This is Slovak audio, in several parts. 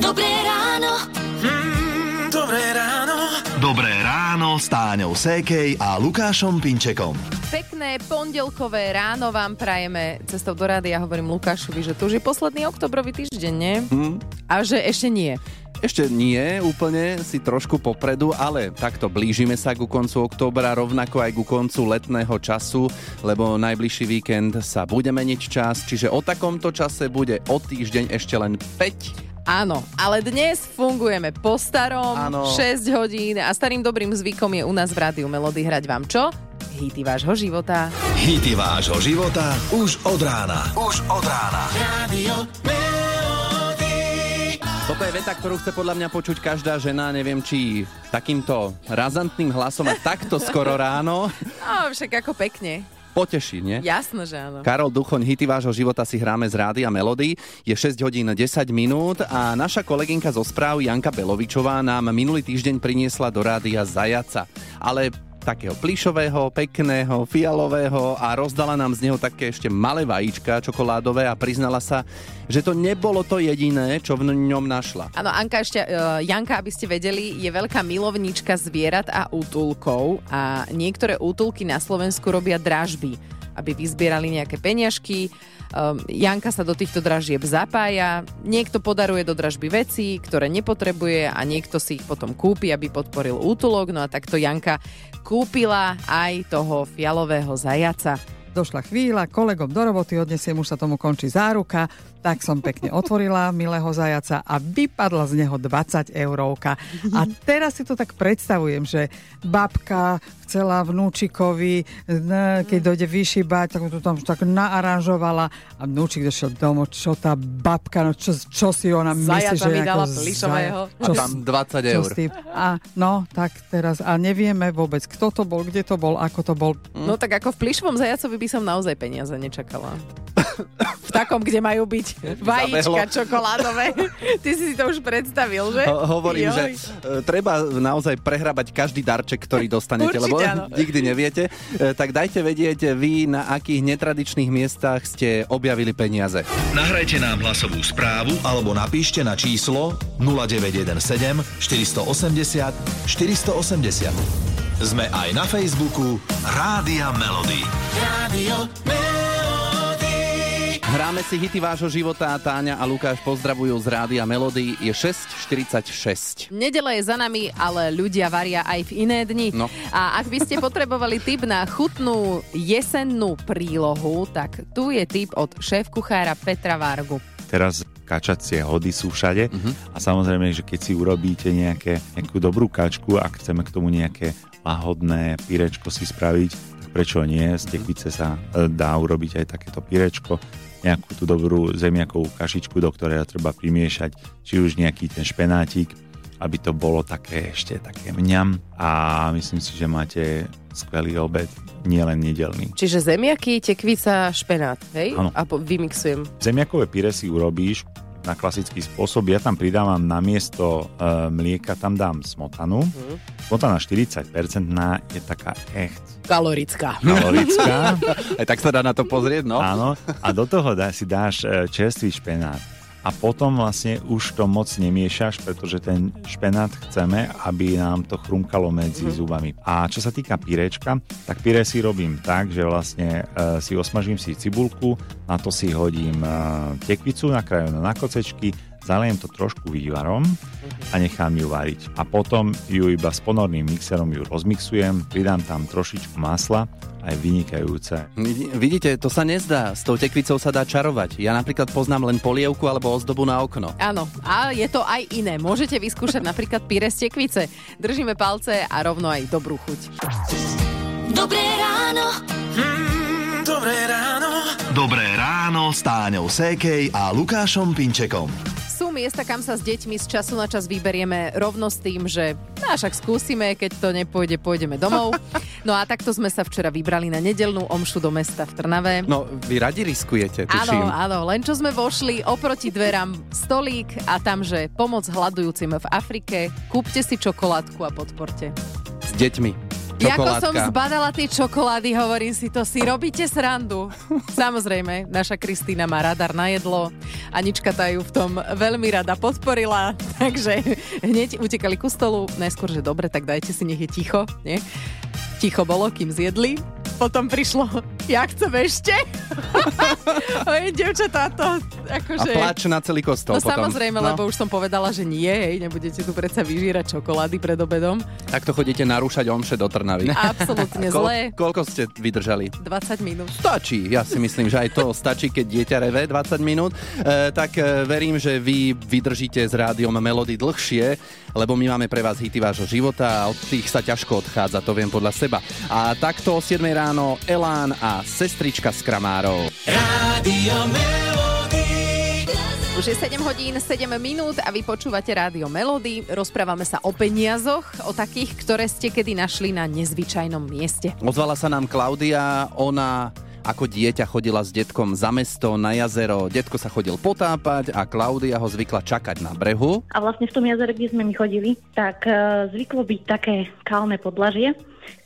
Dobré ráno. Ráno s Táňou Sékej a Lukášom Pinčekom. Pekné pondelkové ráno vám prajeme cestou do rády. Ja hovorím Lukášovi, že to už je posledný oktobrový týždeň, nie? Hm, A že ešte nie. ešte nie úplne, si trošku popredu, ale takto blížime sa ku koncu októbra, rovnako aj ku koncu letného času, lebo najbližší víkend sa bude meniť čas, čiže o takomto čase bude o týždeň ešte len 5 Áno, ale dnes fungujeme po starom, Áno. 6 hodín a starým dobrým zvykom je u nás v Rádiu Melody hrať vám čo? Hity vášho života. Hity vášho života už od rána. Už od rána. Melody. Toto je veta, ktorú chce podľa mňa počuť každá žena, neviem či takýmto razantným hlasom a takto skoro ráno A však ako pekne. Poteší, nie? Jasno, že áno. Karol Duchoň, hity vášho života si hráme z rády a melody. Je 6 hodín 10 minút a naša kolegynka zo správ Janka Belovičová nám minulý týždeň priniesla do rádia zajaca. Ale takého plišového, pekného, fialového a rozdala nám z neho také ešte malé vajíčka čokoládové a priznala sa, že to nebolo to jediné, čo v ňom našla. Áno, Anka ešte, uh, Janka, aby ste vedeli, je veľká milovníčka zvierat a útulkov a niektoré útulky na Slovensku robia dražby, aby vyzbierali nejaké peňažky. Um, Janka sa do týchto dražieb zapája, niekto podaruje do dražby veci, ktoré nepotrebuje a niekto si ich potom kúpi, aby podporil útulok. No a takto Janka kúpila aj toho fialového zajaca. Došla chvíľa, kolegom do roboty odnesiem, už sa tomu končí záruka, tak som pekne otvorila milého zajaca a vypadla z neho 20 eurovka. A teraz si to tak predstavujem, že babka chcela vnúčikovi, keď dojde vyšibať, tak to tam tak naaranžovala a vnúčik došiel domov, čo tá babka, no čo, čo si ona myslí, že mi dala plišového. A Čo, tam 20 čo eur. A no, tak teraz, a nevieme vôbec, kto to bol, kde to bol, ako to bol. No tak ako v plišovom zajacovi by som naozaj peniaze nečakala. V takom, kde majú byť vajíčka čokoládové. Ty si si to už predstavil, že? Ho- hovorím, Joj. že treba naozaj prehrabať každý darček, ktorý dostanete, Určite lebo áno. nikdy neviete. E, tak dajte vedieť vy, na akých netradičných miestach ste objavili peniaze. Nahrajte nám hlasovú správu alebo napíšte na číslo 0917 480 480. Sme aj na Facebooku Rádia Melody. Radio Melody. Hráme si hity vášho života. Táňa a Lukáš pozdravujú z Rádia Melody. Je 6.46. Nedela je za nami, ale ľudia varia aj v iné dni. No. A ak by ste potrebovali tip na chutnú jesennú prílohu, tak tu je tip od šéf-kuchára Petra Vargu. teraz kačacie hody sú všade a samozrejme, že keď si urobíte nejaké, nejakú dobrú kačku a chceme k tomu nejaké lahodné pyrečko si spraviť, tak prečo nie? Z tekvice sa e, dá urobiť aj takéto pyrečko, nejakú tú dobrú zemiakovú kašičku, do ktorej treba primiešať, či už nejaký ten špenátik, aby to bolo také ešte také mňam a myslím si, že máte skvelý obed, nielen nedelný. Čiže zemiaky, tekvica, špenát, hej? Áno. A po, vymixujem. Zemiakové pyre si urobíš na klasický spôsob. Ja tam pridávam na miesto e, mlieka, tam dám smotanu. Mhm. Smotana 40% je taká echt Kalorická. kalorická. Aj tak sa dá na to pozrieť, no? Áno. A do toho dá, si dáš e, čerstvý špenát. A potom vlastne už to moc nemiešaš, pretože ten špenát chceme, aby nám to chrumkalo medzi zubami. A čo sa týka pyrečka, tak pyre si robím tak, že vlastne e, si osmažím si cibulku, na to si hodím e, tekvicu nakrájenú na kocečky, zalejem to trošku vývarom a nechám ju variť. A potom ju iba s ponorným mixerom ju rozmixujem, pridám tam trošičku masla a je vynikajúce. Vid- Vidíte, to sa nezdá. S tou tekvicou sa dá čarovať. Ja napríklad poznám len polievku alebo ozdobu na okno. Áno, a je to aj iné. Môžete vyskúšať napríklad píre z tekvice. Držíme palce a rovno aj dobrú chuť. Dobré ráno. Mm, dobré ráno. Dobré ráno s Táňou Sékej a Lukášom Pinčekom. Miesta, kam sa s deťmi z času na čas vyberieme rovno s tým, že no, však skúsime, keď to nepôjde, pôjdeme domov. No a takto sme sa včera vybrali na nedelnú omšu do mesta v Trnave. No, vy radi riskujete, tuším. Áno, áno, len čo sme vošli oproti dverám stolík a tam, že pomoc hľadujúcim v Afrike, kúpte si čokoládku a podporte. S deťmi. Jako som čokoládka. zbadala tie čokolády, hovorím si, to si robíte srandu. Samozrejme, naša Kristýna má radar na jedlo. Anička tá ju v tom veľmi rada podporila, takže hneď utekali ku stolu. Najskôr, že dobre, tak dajte si, nech je ticho. Nie? Ticho bolo, kým zjedli. Potom prišlo, ja chcem ešte. Oj, devčatá, to A akože... plač na celý kostol No potom. samozrejme, lebo už som povedala, že nie, hej, nebudete tu predsa vyžírať čokolády pred obedom. Takto chodíte narúšať omše do Trnavy. Absolútne zlé. koľko ste vydržali? 20 minút. Stačí, ja si myslím, že aj to stačí, keď dieťa reve 20 minút. E, tak e, verím, že vy vydržíte s rádiom Melody dlhšie, lebo my máme pre vás hity vášho života a od tých sa ťažko odchádza, to viem podľa seba. A takto o 7 ráno Elán a sestrička z Kramárov. Rádio. Už je 7 hodín, 7 minút a vy počúvate Rádio Melody. Rozprávame sa o peniazoch, o takých, ktoré ste kedy našli na nezvyčajnom mieste. Ozvala sa nám Klaudia, ona ako dieťa chodila s detkom za mesto, na jazero. Detko sa chodil potápať a Klaudia ho zvykla čakať na brehu. A vlastne v tom jazere, kde sme my chodili, tak uh, zvyklo byť také kalné podlažie.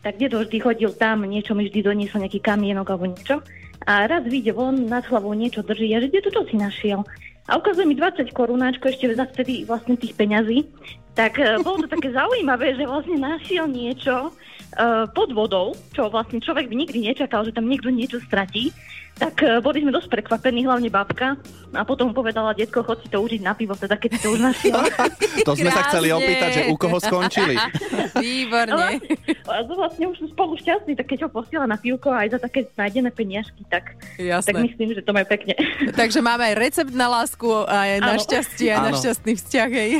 Tak dedo vždy chodil tam, niečo mi vždy doniesol, nejaký kamienok alebo niečo. A raz vyjde von, nad hlavou niečo drží a že dedo, čo si našiel? A ukazuje mi 20 korunáčko, ešte za vtedy vlastne tých peňazí. Tak uh, bolo to také zaujímavé, že vlastne našiel niečo uh, pod vodou, čo vlastne človek by nikdy nečakal, že tam niekto niečo stratí. Tak uh, boli sme dosť prekvapení, hlavne babka. A potom povedala, detko, chod si to užiť na pivo, teda keď si to už našiel. To sme sa chceli Krásne. opýtať, že u koho skončili. Výborne. A vlastne už sú spolu šťastní, tak keď ho posiela na pivko aj za také nájdené peniažky, tak, tak Jasné. myslím, že to má pekne. Takže máme aj recept na lásku a aj na Áno. šťastie, aj na Áno. šťastný vzťah. Hej.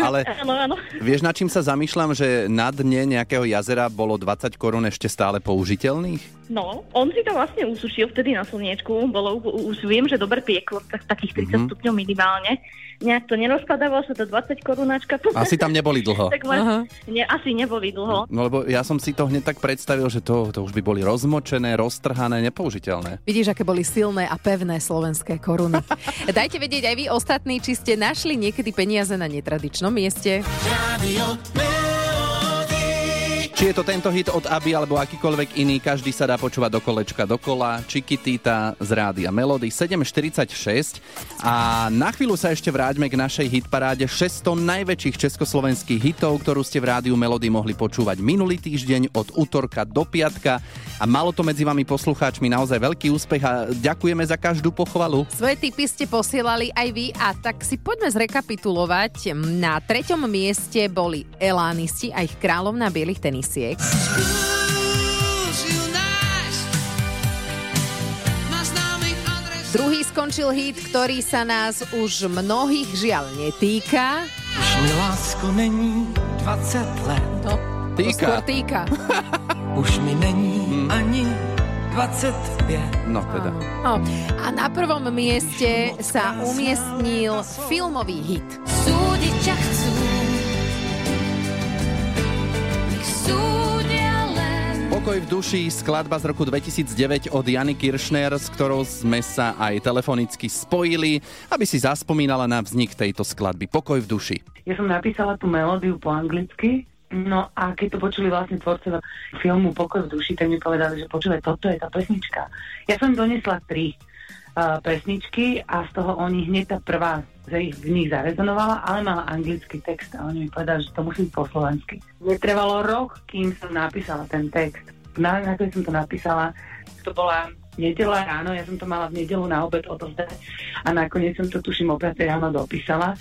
Ale Áno, áno. vieš, na čím sa zamýšľam, že na dne nejakého jazera bolo 20 korún ešte stále použiteľných? No, on si to vlastne usušil vtedy na slniečku, bolo, už viem, že dobre pieklo, tak, takých 30 mm-hmm. stupňov minimálne. Nejak to nerozpadávalo sa to 20 korunáčka. Asi tam neboli dlho. tak vlastne, ne, asi neboli dlho. No lebo ja som si to hneď tak predstavil, že to, to už by boli rozmočené, roztrhané, nepoužiteľné. Vidíš, aké boli silné a pevné slovenské koruny. Dajte vedieť aj vy ostatní, či ste našli niekedy peniaze na netradičnom mieste. Melody. Či je to tento hit od Aby alebo akýkoľvek iný, každý sa dá počúvať do kolečka dokola. Chiquitita z rádia Melody 7.46 a na chvíľu sa ešte vráťme k našej hitparáde 600 najväčších československých hitov, ktorú ste v rádiu Melody mohli počúvať minulý týždeň od útorka do piatka a malo to medzi vami poslucháčmi naozaj veľký úspech a ďakujeme za každú pochvalu. Svoje tipy ste posielali aj vy a tak si poďme zrekapitulovať. Na treťom mieste boli Elánisti a ich kráľovna bielých tenisiek. Druhý skončil hit, ktorý sa nás už mnohých žiaľ netýka. Už mi lásko není 20 let, No, Týka. skôr týka. už mi není ani 25. No teda. No. A na prvom mieste sa umiestnil filmový hit. Súdiť ťa chcú. Pokoj v duši, skladba z roku 2009 od Jany Kiršner, s ktorou sme sa aj telefonicky spojili, aby si zaspomínala na vznik tejto skladby. Pokoj v duši. Ja som napísala tú melódiu po anglicky, no a keď to počuli vlastne tvorcovia filmu Pokoj v duši, tak mi povedali, že počúvaj, toto je tá pesnička. Ja som donesla tri pesničky a z toho oni hneď tá prvá že ich v nich zarezonovala, ale mala anglický text a oni mi povedali, že to musí byť po slovensky. Mne trvalo rok, kým som napísala ten text. Na, na som to napísala, to bola nedela ráno, ja som to mala v nedelu na obed odovzdať a nakoniec som to tuším o 5 ráno dopísala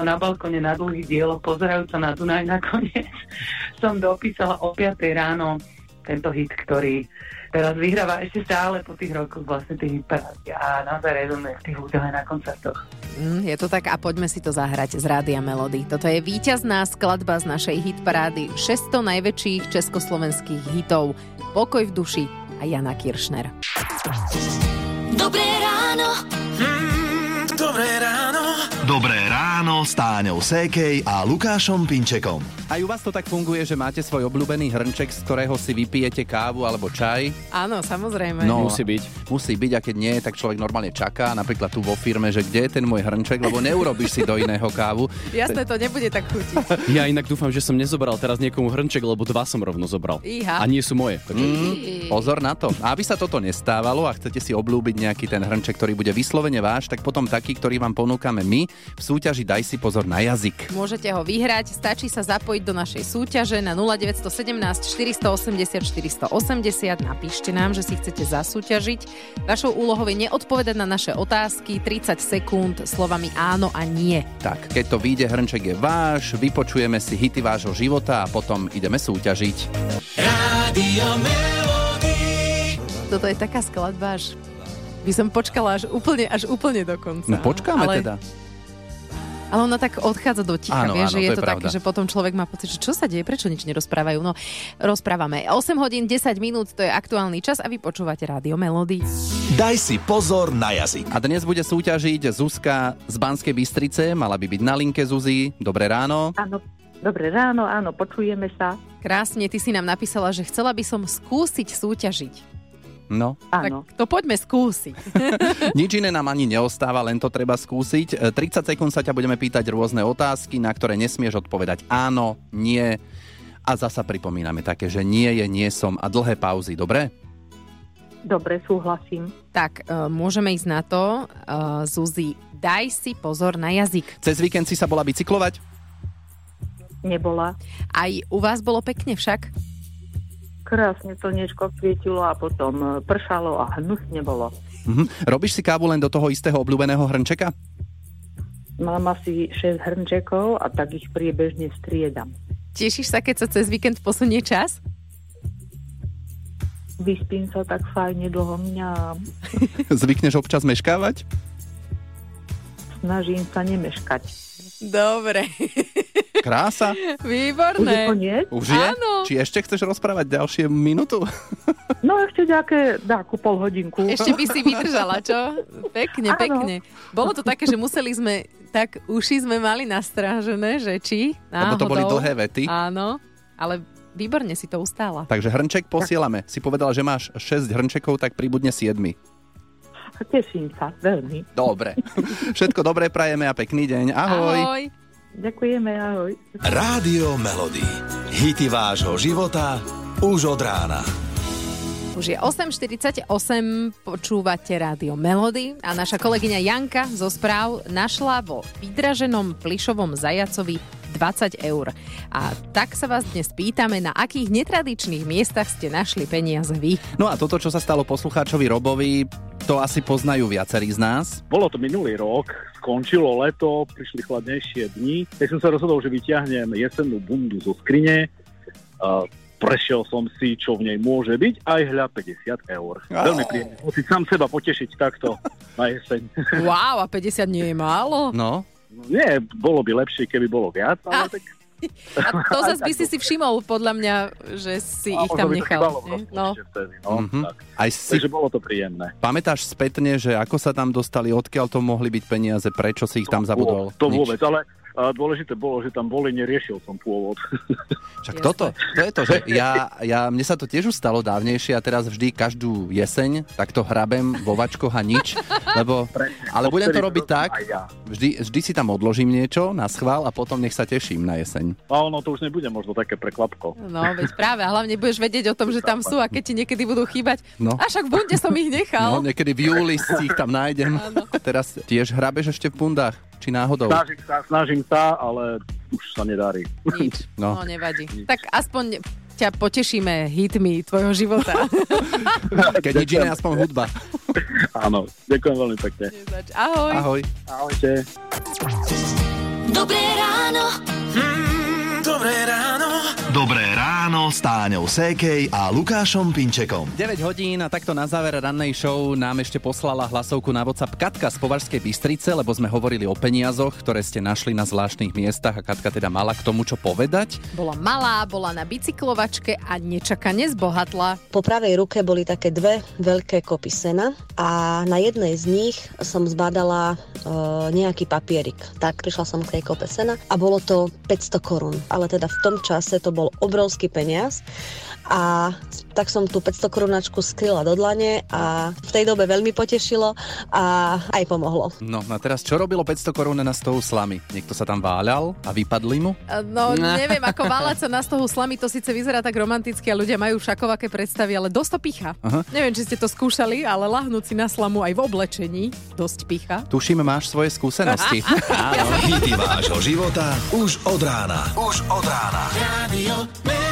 na balkone na dlhý dielo, pozerajúca na Dunaj nakoniec, som dopísala o 5 ráno tento hit, ktorý teraz vyhráva ešte stále po tých rokoch vlastne tých hitparády a naozaj rezonuje v tých ľuďoch aj na koncertoch. Mm, je to tak a poďme si to zahrať z Rádia Melody. Toto je víťazná skladba z našej hitparády 600 najväčších československých hitov Pokoj v duši a Jana Kiršner. Dobré ráno. Mm, dobré ráno. Ráno s Táňou Sékej a Lukášom Pinčekom. Aj u vás to tak funguje, že máte svoj obľúbený hrnček, z ktorého si vypijete kávu alebo čaj? Áno, samozrejme. No, Musí byť. Musí byť a keď nie, tak človek normálne čaká, napríklad tu vo firme, že kde je ten môj hrnček, lebo neurobíš si do iného kávu. Jasné, to nebude tak chutiť. Ja inak dúfam, že som nezobral teraz niekomu hrnček, lebo dva som rovno zobral. Iha. A nie sú moje. Takže... Mm, pozor na to. A aby sa toto nestávalo a chcete si oblúbiť nejaký ten hrnček, ktorý bude vyslovene váš, tak potom taký, ktorý vám ponúkame my, v súťaži daj si pozor na jazyk. Môžete ho vyhrať, stačí sa zapojiť do našej súťaže na 0917 480 480. Napíšte nám, že si chcete zasúťažiť. Vašou úlohou je neodpovedať na naše otázky 30 sekúnd slovami áno a nie. Tak, keď to vyjde, hrnček je váš, vypočujeme si hity vášho života a potom ideme súťažiť. Toto je taká skladba, až by som počkala až úplne, až úplne do konca. No počkáme ale, teda. Ale ona tak odchádza do ticha, Áno, vieš, áno, že je to je také, pravda. že potom človek má pocit, že čo sa deje, prečo nič nerozprávajú. No, rozprávame. 8 hodín, 10 minút, to je aktuálny čas a vy počúvate Rádio Melody. Daj si pozor na jazyk. A dnes bude súťažiť Zuzka z Banskej Bystrice, mala by byť na linke Zuzi. Dobré ráno. Áno, dobré ráno, áno, počujeme sa. Krásne, ty si nám napísala, že chcela by som skúsiť súťažiť. No, Áno. Tak to poďme skúsiť. nič iné nám ani neostáva, len to treba skúsiť. E, 30 sekúnd sa ťa budeme pýtať rôzne otázky, na ktoré nesmieš odpovedať áno, nie. A zasa pripomíname také, že nie je, nie som a dlhé pauzy, dobre? Dobre, súhlasím. tak, e, môžeme ísť na to. E, Zuzi, daj si pozor na jazyk. Cez víkend si sa bola bicyklovať? Nebola. Aj u vás bolo pekne však? Krásne slnečko svietilo a potom e, pršalo a hnusne bolo. Mhm. Robíš si kávu len do toho istého obľúbeného hrnčeka? Mám asi 6 hrnčekov a tak ich priebežne striedam. Tešíš sa, keď sa cez víkend posunie čas? Vyspím sa tak fajne dlho mňa. Zvykneš občas meškávať? Snažím sa nemeškať. Dobre, Krása. Už je výborné. koniec? Už je? Áno. Či ešte chceš rozprávať ďalšie minútu? No ešte nejaké, dáku pol hodinku. Ešte by si vydržala, čo? Pekne, Áno. pekne. Bolo to také, že museli sme, tak uši sme mali nastrážené, že či Lebo to boli dlhé vety. Áno, ale výborne si to ustála. Takže hrnček posielame. Si povedala, že máš 6 hrnčekov, tak pribudne 7. Teším sa, veľmi. Dobre. Všetko dobré prajeme a pekný deň. Ahoj. Ahoj. Ďakujeme, ahoj. Rádio Melody. Hity vášho života už od rána. Už je 8.48, počúvate rádio Melody a naša kolegyňa Janka zo správ našla vo vydraženom plišovom zajacovi 20 eur. A tak sa vás dnes pýtame, na akých netradičných miestach ste našli peniaze vy. No a toto, čo sa stalo poslucháčovi Robovi, to asi poznajú viacerí z nás. Bolo to minulý rok, skončilo leto, prišli chladnejšie dni, tak som sa rozhodol, že vyťahnem jesennú bundu zo skrine, a prešiel som si, čo v nej môže byť, aj hľa 50 eur. Veľmi príjemné. Musím sám seba potešiť takto na jeseň. Wow, a 50 nie je málo. No, Nie, bolo by lepšie, keby bolo viac, ale tak... A to zase by si si všimol, podľa mňa, že si a ich tam to nechal. No, vtedy, no, Mhm. tak. aj si Takže bolo to príjemné. pamätáš spätne, že ako sa tam dostali, odkiaľ to mohli byť peniaze, prečo si ich tam zabudol? To Nič. vôbec, ale a dôležité bolo, že tam boli, neriešil som pôvod. Však toto, to je to, že ja, ja, mne sa to tiež už stalo dávnejšie a teraz vždy každú jeseň takto hrabem vo vačkoch a nič, lebo, ale budem to robiť tak, vždy, vždy si tam odložím niečo na schvál a potom nech sa teším na jeseň. A ono to už nebude možno také prekvapko. no, veď práve. A hlavne budeš vedieť o tom, že tam sú a keď ti niekedy budú chýbať. No. A však v bunde som ich No, nechal. niekedy v júli si ich tam nájdem. Teraz tiež hrabeš ešte v bundách? Či náhodou? Snažím sa, snažím sa, ale už sa nedarí. Nič. No. No, nevadí. Tak aspoň ťa potešíme hitmi tvojho života. Keď nič iné, aspoň hudba. Áno, ďakujem veľmi pekne. Ahoj. Ahoj. Ahojte. Dobré ráno. Dobré ráno. Dobré ráno s Táňou Sékej a Lukášom Pinčekom. 9 hodín a takto na záver rannej show nám ešte poslala hlasovku na WhatsApp Katka z Považskej Bystrice, lebo sme hovorili o peniazoch, ktoré ste našli na zvláštnych miestach a Katka teda mala k tomu čo povedať. Bola malá, bola na bicyklovačke a nečakane zbohatla. Po pravej ruke boli také dve veľké kopy sena a na jednej z nich som zbadala e, nejaký papierik. Tak prišla som k tej kope sena a bolo to 500 korún. Ale teda v tom čase to bol obrovský peniaz a tak som tú 500 korunačku skryla do dlane a v tej dobe veľmi potešilo a aj pomohlo. No a teraz čo robilo 500 korún na stohu slamy? Niekto sa tam váľal a vypadli mu? E, No, neviem, ako váľať sa na stohu slamy, to síce vyzerá tak romanticky a ľudia majú šakovaké predstavy, ale dosť to picha. Aha. Neviem, či ste to skúšali, ale lahnúť si na slamu aj v oblečení, dosť picha. Tuším, máš svoje skúsenosti. Hity vášho života už od rána. Už od rána. Radio